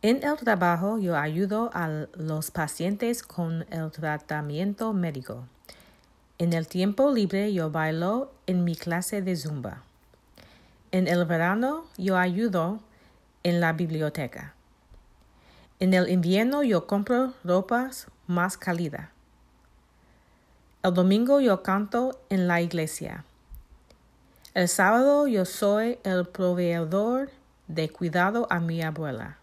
En el trabajo yo ayudo a los pacientes con el tratamiento médico. En el tiempo libre yo bailo en mi clase de zumba. En el verano yo ayudo en la biblioteca. En el invierno yo compro ropas más cálida. El domingo yo canto en la iglesia. El sábado yo soy el proveedor de cuidado a mi abuela.